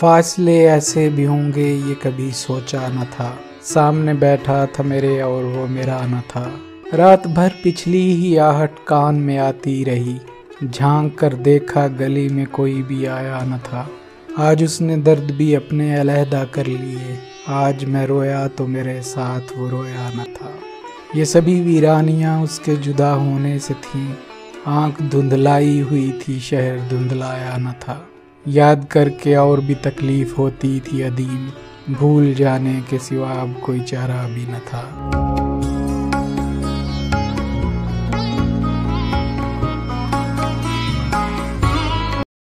फासले ऐसे भी होंगे, ये कभी सोचा न था। सामने बैठा था मेरे और वो मेरा न था। रात भर पिछली ही आहट कान में आती रही। झाँक कर देखा गली में कोई भी आया न था। आज उसने दर्द भी अपने अलहदा कर लिए। आज मैं रोया तो मेरे साथ वो रोया न था। ये सभी वीरानियाँ उसके जुदा होने से थीं। आँख धुंधलाई हुई थी, शहर धुंधलाया न था। याद करके और भी तकलीफ़ होती थी अदीम। भूल जाने के सिवा अब कोई चारा भी न था।